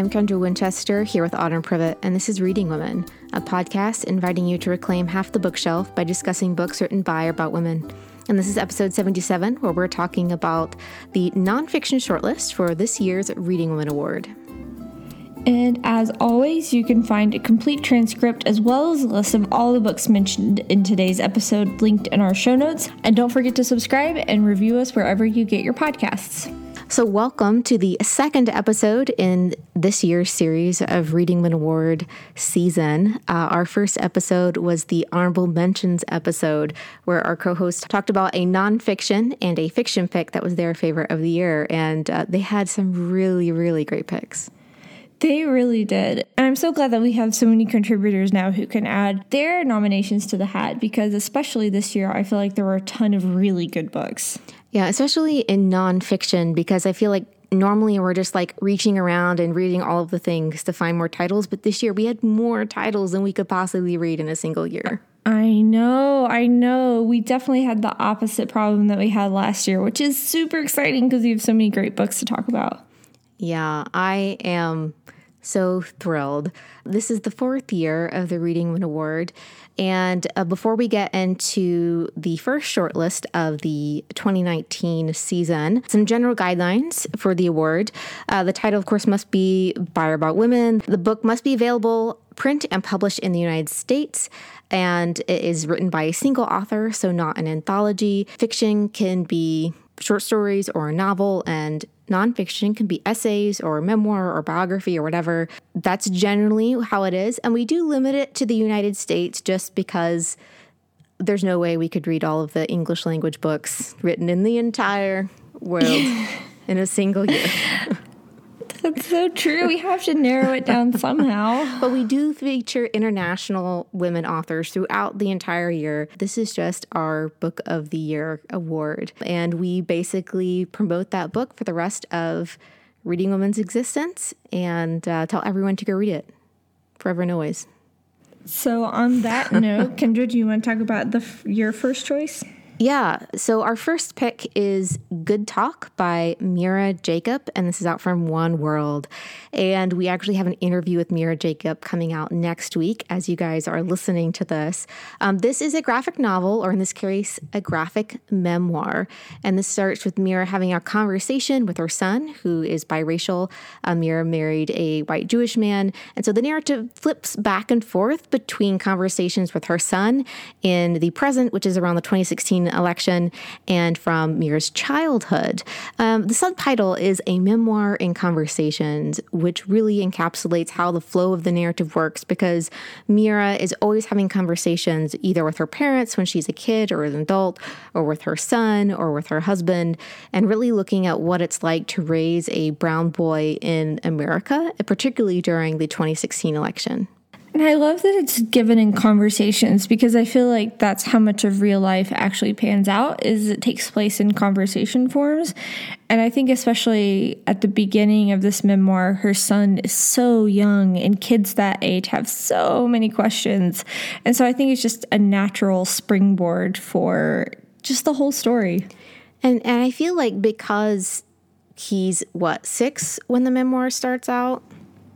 I'm Kendra Winchester here with Autumn Privett, and this is Reading Women, a podcast inviting you to reclaim half the bookshelf by discussing books written by or about women. And this is episode 77, where we're talking about the nonfiction shortlist for this year's Reading Women Award. And as always, you can find a complete transcript as well as a list of all the books mentioned in today's episode linked in our show notes. And don't forget to subscribe and review us wherever you get your podcasts. So, welcome to the second episode in this year's series of Reading Women Award season. Uh, our first episode was the Honorable Mentions episode, where our co host talked about a nonfiction and a fiction pick that was their favorite of the year. And uh, they had some really, really great picks. They really did. And I'm so glad that we have so many contributors now who can add their nominations to the hat because, especially this year, I feel like there were a ton of really good books. Yeah, especially in nonfiction, because I feel like normally we're just like reaching around and reading all of the things to find more titles. But this year we had more titles than we could possibly read in a single year. I know, I know. We definitely had the opposite problem that we had last year, which is super exciting because we have so many great books to talk about. Yeah, I am so thrilled. This is the fourth year of the Reading Women Award. And uh, before we get into the first shortlist of the 2019 season, some general guidelines for the award. Uh, the title, of course, must be by or about women. The book must be available print and published in the United States. And it is written by a single author, so not an anthology. Fiction can be short stories or a novel, and nonfiction can be essays or memoir or biography or whatever. That's generally how it is. And we do limit it to the United States just because there's no way we could read all of the English language books written in the entire world in a single year. That's so true. We have to narrow it down somehow. but we do feature international women authors throughout the entire year. This is just our Book of the Year award. And we basically promote that book for the rest of Reading Women's existence and uh, tell everyone to go read it forever and always. So, on that note, Kendra, do you want to talk about the your first choice? Yeah. So our first pick is Good Talk by Mira Jacob, and this is out from One World. And we actually have an interview with Mira Jacob coming out next week as you guys are listening to this. Um, this is a graphic novel, or in this case, a graphic memoir. And this starts with Mira having a conversation with her son, who is biracial. Uh, Mira married a white Jewish man. And so the narrative flips back and forth between conversations with her son in the present, which is around the 2016 election and from Mira's childhood. Um, the subtitle is A Memoir in Conversations, which really encapsulates how the flow of the narrative works because Mira is always having conversations either with her parents when she's a kid or an adult, or with her son or with her husband, and really looking at what it's like to raise a brown boy in America, particularly during the 2016 election. And I love that it's given in conversations because I feel like that's how much of real life actually pans out is it takes place in conversation forms. And I think especially at the beginning of this memoir, her son is so young and kids that age have so many questions. And so I think it's just a natural springboard for just the whole story. And and I feel like because he's what, 6 when the memoir starts out?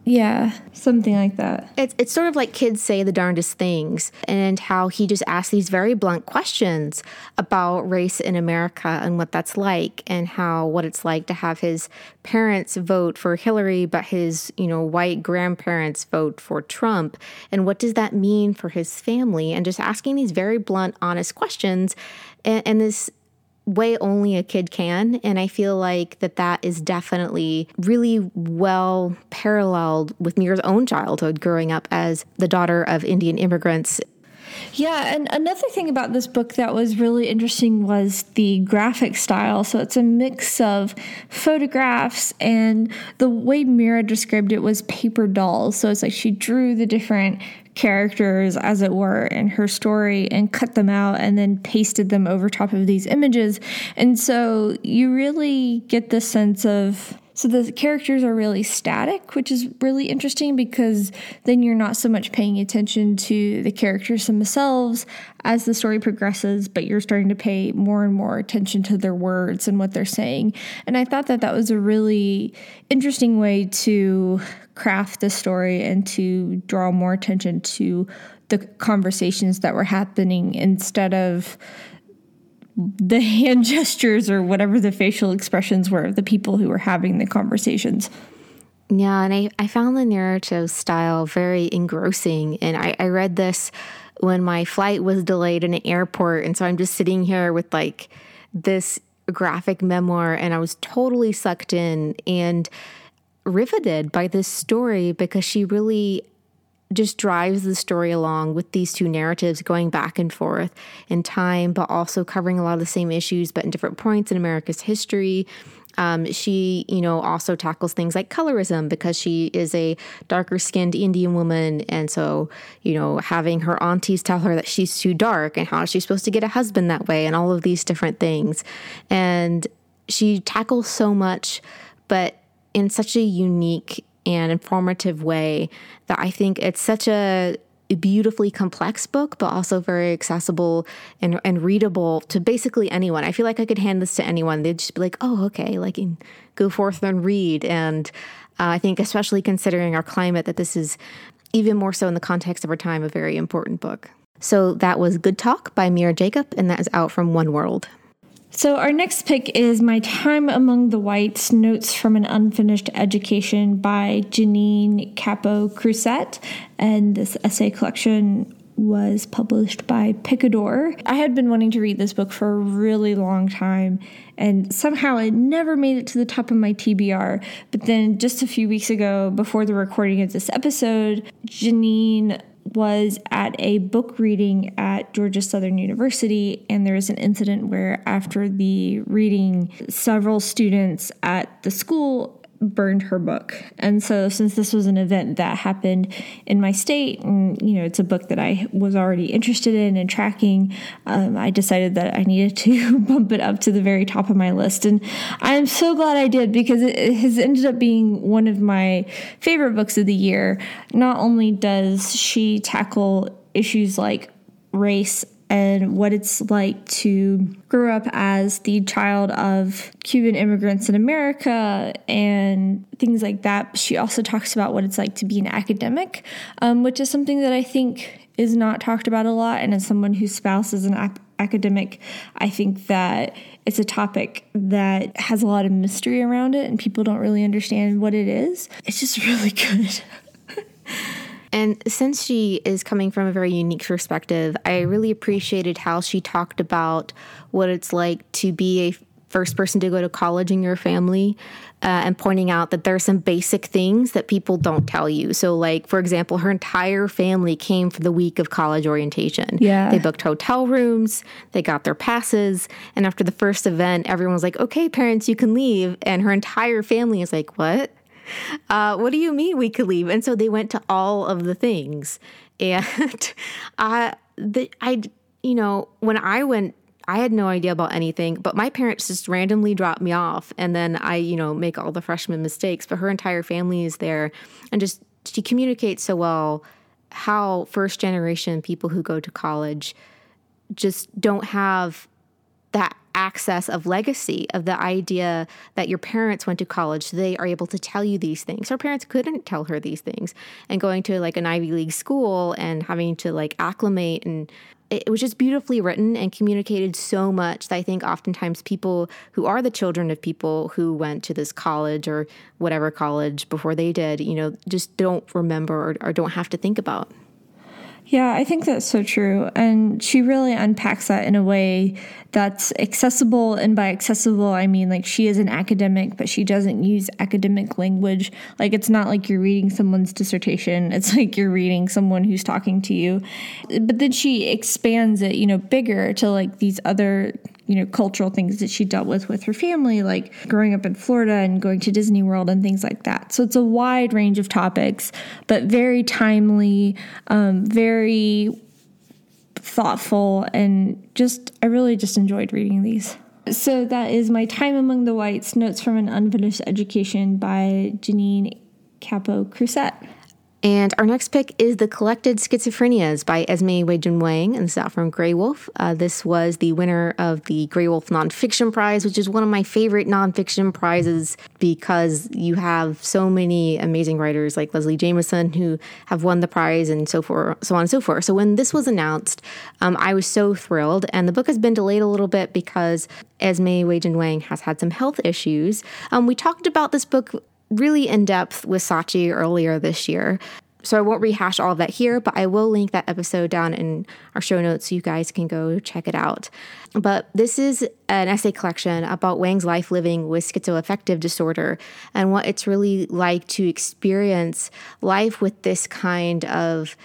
Yeah, something like that. It's it's sort of like kids say the darndest things, and how he just asks these very blunt questions about race in America and what that's like, and how what it's like to have his parents vote for Hillary, but his you know white grandparents vote for Trump, and what does that mean for his family, and just asking these very blunt, honest questions, and, and this way only a kid can and i feel like that that is definitely really well paralleled with mira's own childhood growing up as the daughter of indian immigrants yeah, and another thing about this book that was really interesting was the graphic style. So it's a mix of photographs and the way Mira described it was paper dolls. So it's like she drew the different characters, as it were, in her story and cut them out and then pasted them over top of these images. And so you really get the sense of so the characters are really static, which is really interesting because then you're not so much paying attention to the characters themselves as the story progresses, but you're starting to pay more and more attention to their words and what they're saying. And I thought that that was a really interesting way to craft the story and to draw more attention to the conversations that were happening instead of the hand gestures or whatever the facial expressions were of the people who were having the conversations. Yeah, and I, I found the narrative style very engrossing. And I, I read this when my flight was delayed in an airport. And so I'm just sitting here with like this graphic memoir, and I was totally sucked in and riveted by this story because she really just drives the story along with these two narratives going back and forth in time, but also covering a lot of the same issues, but in different points in America's history. Um, she, you know, also tackles things like colorism because she is a darker skinned Indian woman. And so, you know, having her aunties tell her that she's too dark and how she's supposed to get a husband that way and all of these different things. And she tackles so much, but in such a unique and informative way that I think it's such a beautifully complex book, but also very accessible and, and readable to basically anyone. I feel like I could hand this to anyone. They'd just be like, oh, okay, like go forth and read. And uh, I think, especially considering our climate, that this is even more so in the context of our time, a very important book. So that was Good Talk by Mira Jacob, and that is out from One World. So, our next pick is My Time Among the Whites Notes from an Unfinished Education by Jennine Capó Crucet. And this essay collection was published by Picador. I had been wanting to read this book for a really long time, and somehow it never made it to the top of my TBR. But then, just a few weeks ago, before the recording of this episode, Jennine was at a book reading at Georgia Southern University, and there was an incident where, after the reading, several students at the school burned her book. And so since this was an event that happened in my state and you know it's a book that I was already interested in and tracking, um, I decided that I needed to bump it up to the very top of my list. And I am so glad I did because it has ended up being one of my favorite books of the year. Not only does she tackle issues like race and what it's like to grow up as the child of Cuban immigrants in America and things like that. She also talks about what it's like to be an academic, um, which is something that I think is not talked about a lot. And as someone whose spouse is an ap- academic, I think that it's a topic that has a lot of mystery around it and people don't really understand what it is. It's just really good. And since she is coming from a very unique perspective, I really appreciated how she talked about what it's like to be a first person to go to college in your family uh, and pointing out that there are some basic things that people don't tell you. So, like, for example, her entire family came for the week of college orientation. Yeah. They booked hotel rooms, they got their passes. And after the first event, everyone was like, okay, parents, you can leave. And her entire family is like, what? Uh, what do you mean we could leave? And so they went to all of the things. And I, the, I, you know, when I went, I had no idea about anything, but my parents just randomly dropped me off. And then I, you know, make all the freshman mistakes. But her entire family is there. And just, she communicates so well how first generation people who go to college just don't have that access of legacy of the idea that your parents went to college they are able to tell you these things her parents couldn't tell her these things and going to like an ivy league school and having to like acclimate and it was just beautifully written and communicated so much that I think oftentimes people who are the children of people who went to this college or whatever college before they did, you know, just don't remember or, or don't have to think about. Yeah, I think that's so true. And she really unpacks that in a way that's accessible. And by accessible, I mean like she is an academic, but she doesn't use academic language. Like it's not like you're reading someone's dissertation, it's like you're reading someone who's talking to you. But then she expands it, you know, bigger to like these other you know cultural things that she dealt with with her family like growing up in Florida and going to Disney World and things like that. So it's a wide range of topics but very timely um, very thoughtful and just I really just enjoyed reading these. So that is my time among the whites notes from an unfinished education by Jennine Capó Crucet And our next pick is The Collected Schizophrenias by Esme Weijun Wang, and this is out from Graywolf. Uh, this was the winner of the Graywolf Nonfiction Prize, which is one of my favorite nonfiction prizes because you have so many amazing writers like Leslie Jamison who have won the prize and so forth, so on and so forth. So when this was announced, um, I was so thrilled. And the book has been delayed a little bit because Esme Weijun Wang has had some health issues. Um, we talked about this book really in depth with Sachi earlier this year. So I won't rehash all of that here, but I will link that episode down in our show notes so you guys can go check it out. But this is an essay collection about Wang's life living with schizoaffective disorder and what it's really like to experience life with this kind of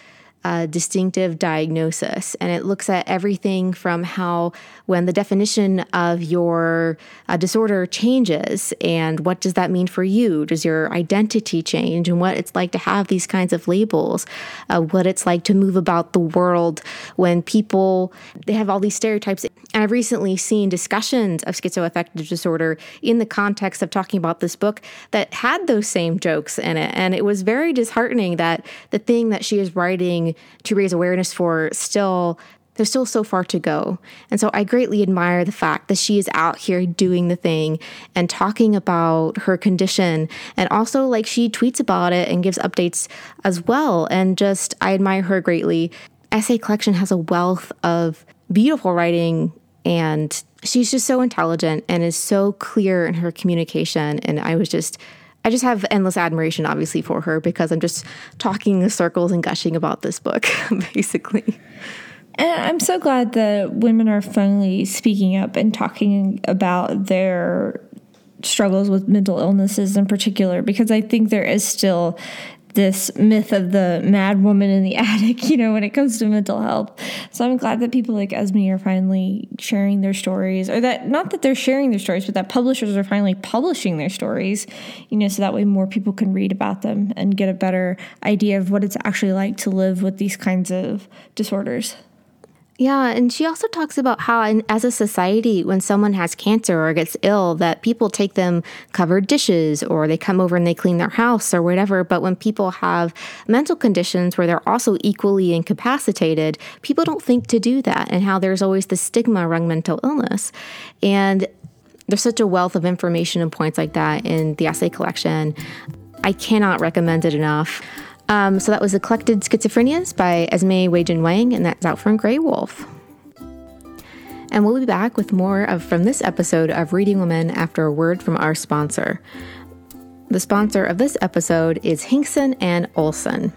a distinctive diagnosis. And it looks at everything from how, when the definition of your uh, disorder changes, and what does that mean for you? Does your identity change? And what it's like to have these kinds of labels, uh, what it's like to move about the world when people, they have all these stereotypes. And I've recently seen discussions of schizoaffective disorder in the context of talking about this book that had those same jokes in it. And it was very disheartening that the thing that she is writing to raise awareness for still there's still so far to go. And so I greatly admire the fact that she is out here doing the thing and talking about her condition. And also, like, she tweets about it and gives updates as well. And just, I admire her greatly. Essay Collection has a wealth of beautiful writing, and she's just so intelligent and is so clear in her communication. And I was just I just have endless admiration, obviously, for her because I'm just talking in circles and gushing about this book, basically. And I'm so glad that women are finally speaking up and talking about their struggles with mental illnesses in particular, because I think there is still this myth of the mad woman in the attic, you know, when it comes to mental health. So I'm glad that people like Esme are finally sharing their stories, or that not that they're sharing their stories, but that publishers are finally publishing their stories, you know, so that way more people can read about them and get a better idea of what it's actually like to live with these kinds of disorders. Yeah, and she also talks about how, in, as a society, when someone has cancer or gets ill, that people take them covered dishes or they come over and they clean their house or whatever. But when people have mental conditions where they're also equally incapacitated, people don't think to do that, and how there's always the stigma around mental illness. And there's such a wealth of information and points like that in the essay collection. I cannot recommend it enough. Um, so that was The Collected Schizophrenias by Esme Weijun Wang, and that's out from Graywolf. And we'll be back with more of from this episode of Reading Women after a word from our sponsor. The sponsor of this episode is Hingston and Olsen.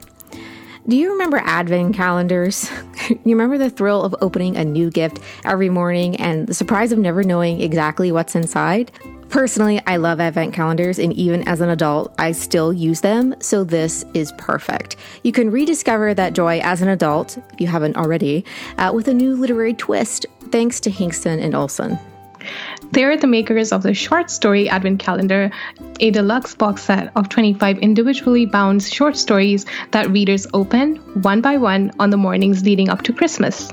Do you remember advent calendars? you remember the thrill of opening a new gift every morning and the surprise of never knowing exactly what's inside? Personally, I love advent calendars, and even as an adult, I still use them, so this is perfect. You can rediscover that joy as an adult, if you haven't already, uh, with a new literary twist, thanks to Hingston and Olsen. They are the makers of the short story advent calendar, a deluxe box set of 25 individually bound short stories that readers open one by one on the mornings leading up to Christmas.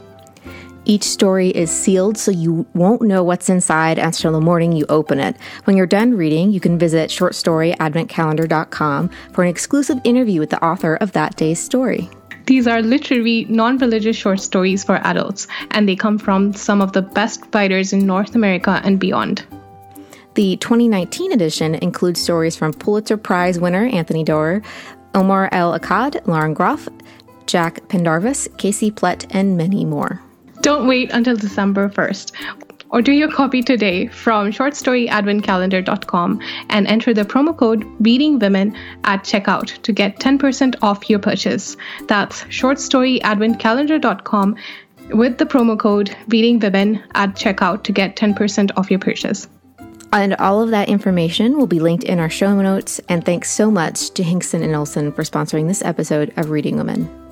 Each story is sealed so you won't know what's inside until the morning you open it. When you're done reading, you can visit shortstoryadventcalendar.com for an exclusive interview with the author of that day's story. These are literary, non religious short stories for adults, and they come from some of the best writers in North America and beyond. The 2019 edition includes stories from Pulitzer Prize winner Anthony Doerr, Omar El Akkad, Lauren Groff, Jack Pendarvis, Casey Plett, and many more. Don't wait until December 1st. Order your copy today from shortstoryadventcalendar.com and enter the promo code Reading Women at checkout to get 10% off your purchase. That's shortstoryadventcalendar.com with the promo code Reading Women at checkout to get 10% off your purchase. And all of that information will be linked in our show notes. And thanks so much to Hingston and Olsen for sponsoring this episode of Reading Women.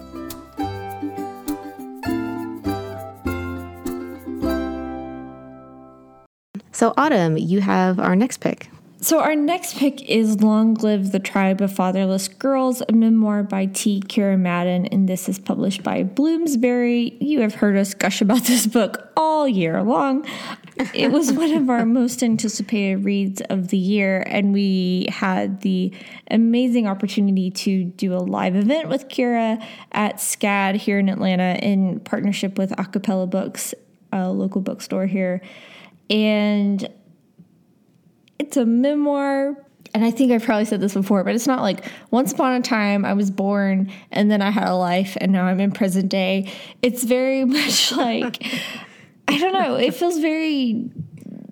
So, Autumn, you have our next pick. So, our next pick is Long Live the Tribe of Fatherless Girls, a memoir by T. Kira Madden, and this is published by Bloomsbury. You have heard us gush about this book all year long. it was one of our most anticipated reads of the year, and we had the amazing opportunity to do a live event with Kira at SCAD here in Atlanta in partnership with A Cappella Books, a local bookstore here. And it's a memoir and I think I've probably said this before, but it's not like once upon a time I was born and then I had a life and now I'm in present day. It's very much like I don't know, it feels very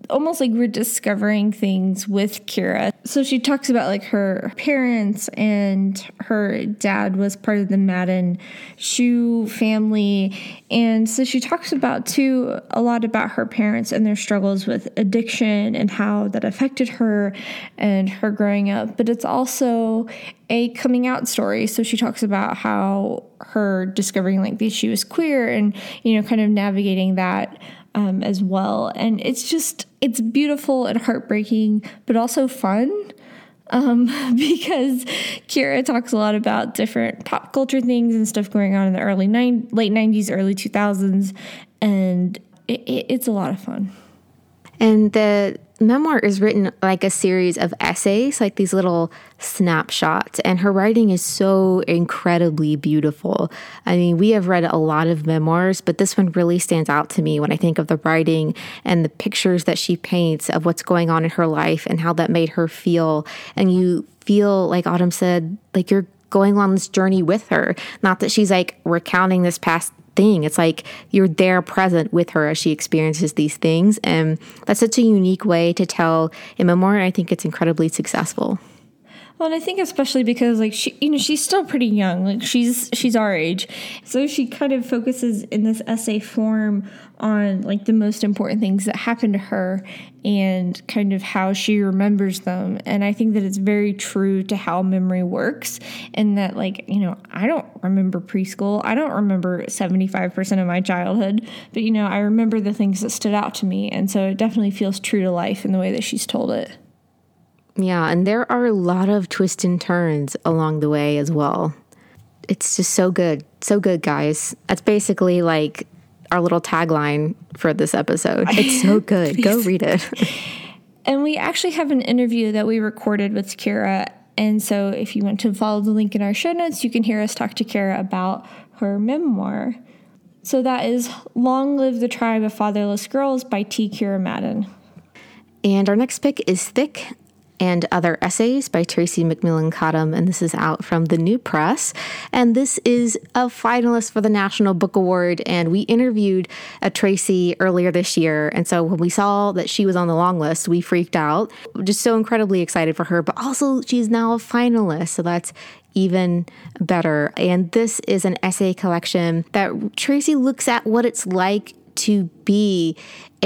almost like we're discovering things with Kira. So she talks about like her parents and her dad was part of the Madden shoe family. And so she talks about too a lot about her parents and their struggles with addiction and how that affected her and her growing up. But it's also a coming out story. So she talks about how her discovering like that she was queer and, you know, kind of navigating that um, as well. And it's just, it's beautiful and heartbreaking, but also fun. Um, because Kira talks a lot about different pop culture things and stuff going on in the early nine, late 90s, early 2000s. And it, it, it's a lot of fun. And the memoir is written like a series of essays, like these little snapshots, and her writing is so incredibly beautiful. I mean, we have read a lot of memoirs, but this one really stands out to me when I think of the writing and the pictures that she paints of what's going on in her life and how that made her feel. And you feel, like Autumn said, like you're going on this journey with her. Not that she's like recounting this past thing. It's like you're there present with her as she experiences these things. And that's such a unique way to tell a memoir. And I think it's incredibly successful. Well, and I think especially because like she, you know, she's still pretty young. Like she's she's our age, so she kind of focuses in this essay form on like the most important things that happened to her and kind of how she remembers them. And I think that it's very true to how memory works. And that like you know, I don't remember preschool. I don't remember seventy five percent of my childhood, but you know, I remember the things that stood out to me. And so it definitely feels true to life in the way that she's told it. Yeah, and there are a lot of twists and turns along the way as well. It's just so good. So good, guys. That's basically like our little tagline for this episode. It's so good. Go read it. and we actually have an interview that we recorded with Kira. And so if you want to follow the link in our show notes, you can hear us talk to Kira about her memoir. So that is Long Live the Tribe of Fatherless Girls by T. Kira Madden. And our next pick is Thick and other essays by Tressie McMillan Cottom, and this is out from the New Press. And this is a finalist for the National Book Award. And we interviewed a uh, Tressie earlier this year, and so when we saw that she was on the long list, we freaked out. Just so incredibly excited for her, but also she's now a finalist, so that's even better. And this is an essay collection that Tressie looks at what it's like to be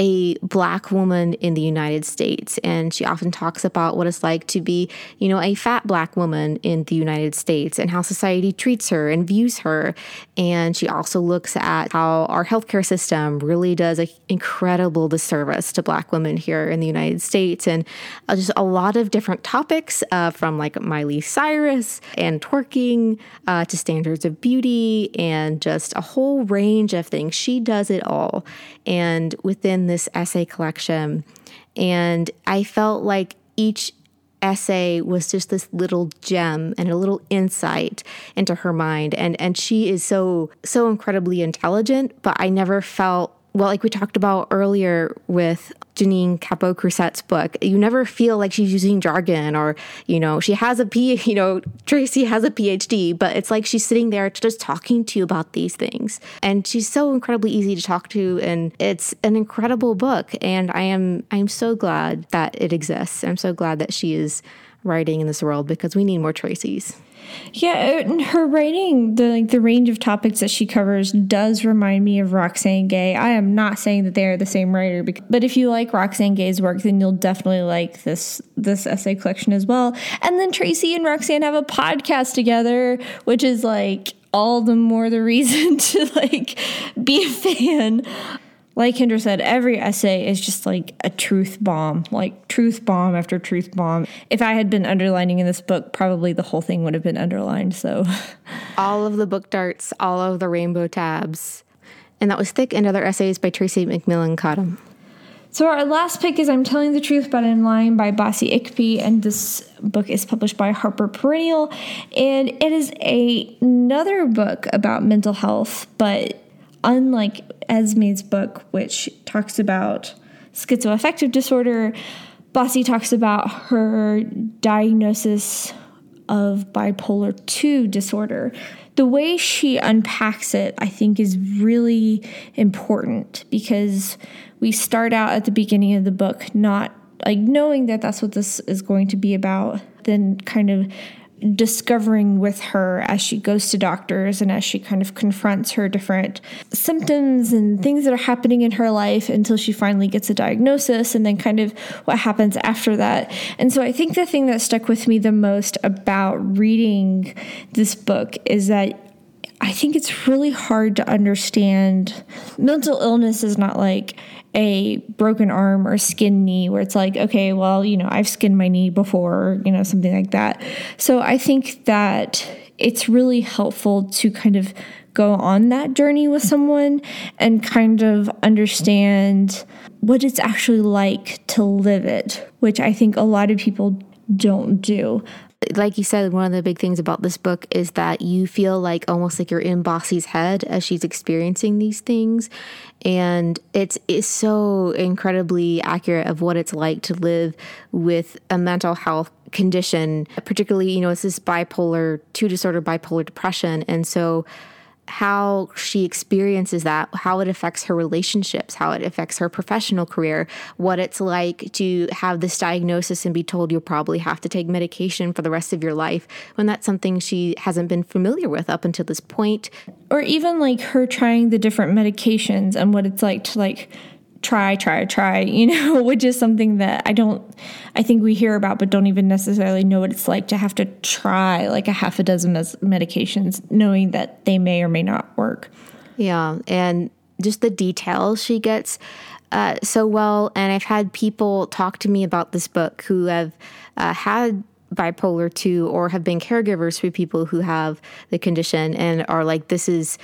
a black woman in the United States. And she often talks about what it's like to be, you know, a fat black woman in the United States and how society treats her and views her. And she also looks at how our healthcare system really does an incredible disservice to black women here in the United States. And uh, just a lot of different topics uh, from like Miley Cyrus and twerking uh, to standards of beauty and just a whole range of things. She does it all. And within this essay collection. And I felt like each essay was just this little gem and a little insight into her mind and and she is so so incredibly intelligent but i never felt well, like we talked about earlier with Jennine Capó Crucet's book, you never feel like she's using jargon or, you know, she has a P, you know, Tressie has a PhD, but it's like she's sitting there just talking to you about these things. And she's so incredibly easy to talk to. And it's an incredible book. And I am, I'm so glad that it exists. I'm so glad that she is writing in this world because we need more Tressies. Yeah, uh, her writing, the like the range of topics that she covers does remind me of Roxane Gay. I am not saying that they are the same writer, but if you like Roxane Gay's work, then you'll definitely like this this essay collection as well. And then Tressie and Roxane have a podcast together, which is like all the more the reason to like be a fan like Kendra said, every essay is just like a truth bomb, like truth bomb after truth bomb. If I had been underlining in this book, probably the whole thing would have been underlined. So, all of the book darts, all of the rainbow tabs. And that was Thick and Other Essays by Tressie McMillan Cottom. So our last pick is I'm Telling the Truth But I'm Lying by Bassey Ikpi, and this book is published by Harper Perennial, and it is a, another book about mental health, but unlike Esme's book, which talks about schizoaffective disorder, Bassey talks about her diagnosis of bipolar 2 disorder. The way she unpacks it, I think, is really important because we start out at the beginning of the book not like knowing that that's what this is going to be about, then kind of discovering with her as she goes to doctors and as she kind of confronts her different symptoms and things that are happening in her life until she finally gets a diagnosis and then kind of what happens after that. And so I think the thing that stuck with me the most about reading this book is that I think it's really hard to understand. Mental illness is not like a broken arm or skin knee where it's like, okay, well, you know, I've skinned my knee before, you know, something like that. So I think that it's really helpful to kind of go on that journey with someone and kind of understand what it's actually like to live it, which I think a lot of people don't do like you said, one of the big things about this book is that you feel like almost like you're in Bassey's head as she's experiencing these things. And it's, it's so incredibly accurate of what it's like to live with a mental health condition, particularly, you know, it's this bipolar, two disorder, bipolar depression. And so, how she experiences that, how it affects her relationships, how it affects her professional career, what it's like to have this diagnosis and be told you'll probably have to take medication for the rest of your life when that's something she hasn't been familiar with up until this point. Or even like her trying the different medications and what it's like to like try, try, try, you know, which is something that I don't, I think we hear about, but don't even necessarily know what it's like to have to try like a half a dozen medications, knowing that they may or may not work. Yeah. And just the details she gets uh, so well. And I've had people talk to me about this book who have uh, had bipolar 2 or have been caregivers for people who have the condition and are like, this is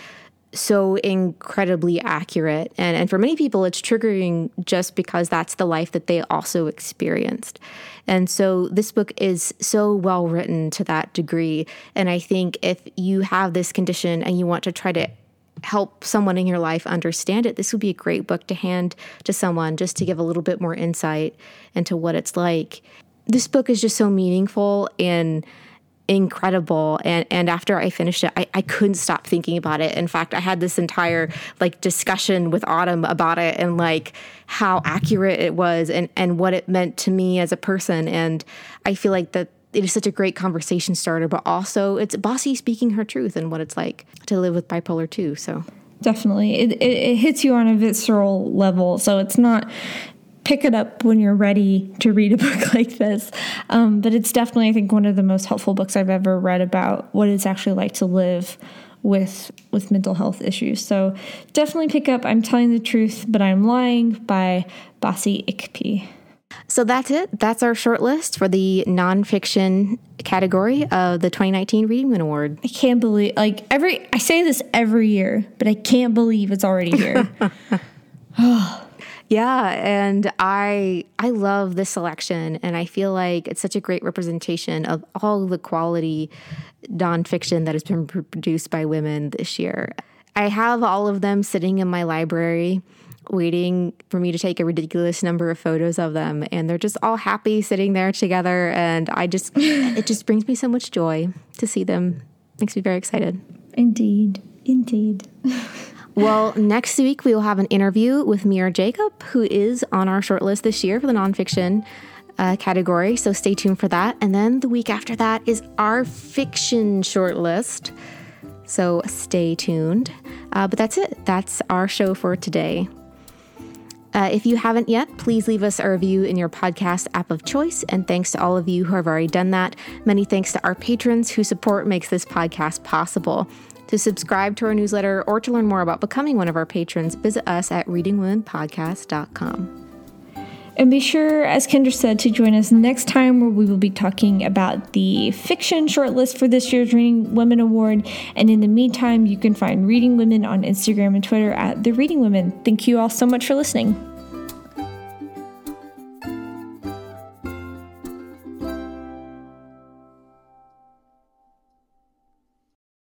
so incredibly accurate. And, and for many people, it's triggering just because that's the life that they also experienced. And so this book is so well written to that degree. And I think if you have this condition and you want to try to help someone in your life understand it, this would be a great book to hand to someone just to give a little bit more insight into what it's like. This book is just so meaningful and incredible. And and after i finished it I, I couldn't stop thinking about it. In fact i had this entire like discussion with autumn about it and like how accurate it was and and what it meant to me as a person. And i feel like that it is such a great conversation starter but also it's bassey speaking her truth and what it's like to live with bipolar 2 so definitely. It, it, it, hits you on a visceral level. So it's not pick it up when you're ready to read a book like this. Um, but it's definitely, I think, one of the most helpful books I've ever read about what it's actually like to live with with mental health issues. So definitely pick up I'm Telling the Truth, but I'm Lying by Bassey Ikpi. So that's it. That's our short list for the nonfiction category of the 2019 Reading Award. I can't believe, like, every, I say this every year, but I can't believe it's already here. Yeah, and I I love this selection, and I feel like it's such a great representation of all the quality nonfiction that has been produced by women this year. I have all of them sitting in my library waiting for me to take a ridiculous number of photos of them and they're just all happy sitting there together and I just it just brings me so much joy to see them. Makes me very excited. Indeed. Indeed. Well, next week we will have an interview with Mira Jacob, who is on our shortlist this year for the nonfiction uh, category. So stay tuned for that. And then the week after that is our fiction shortlist. So stay tuned. Uh, but that's it. That's our show for today. Uh, if you haven't yet, please leave us a review in your podcast app of choice. And thanks to all of you who have already done that. Many thanks to our patrons whose support makes this podcast possible. To subscribe to our newsletter or to learn more about becoming one of our patrons, visit us at readingwomenpodcast.com. And be sure, as Kendra said, to join us next time where we will be talking about the fiction shortlist for this year's Reading Women Award. And in the meantime, you can find Reading Women on Instagram and Twitter at The Reading Women. Thank you all so much for listening.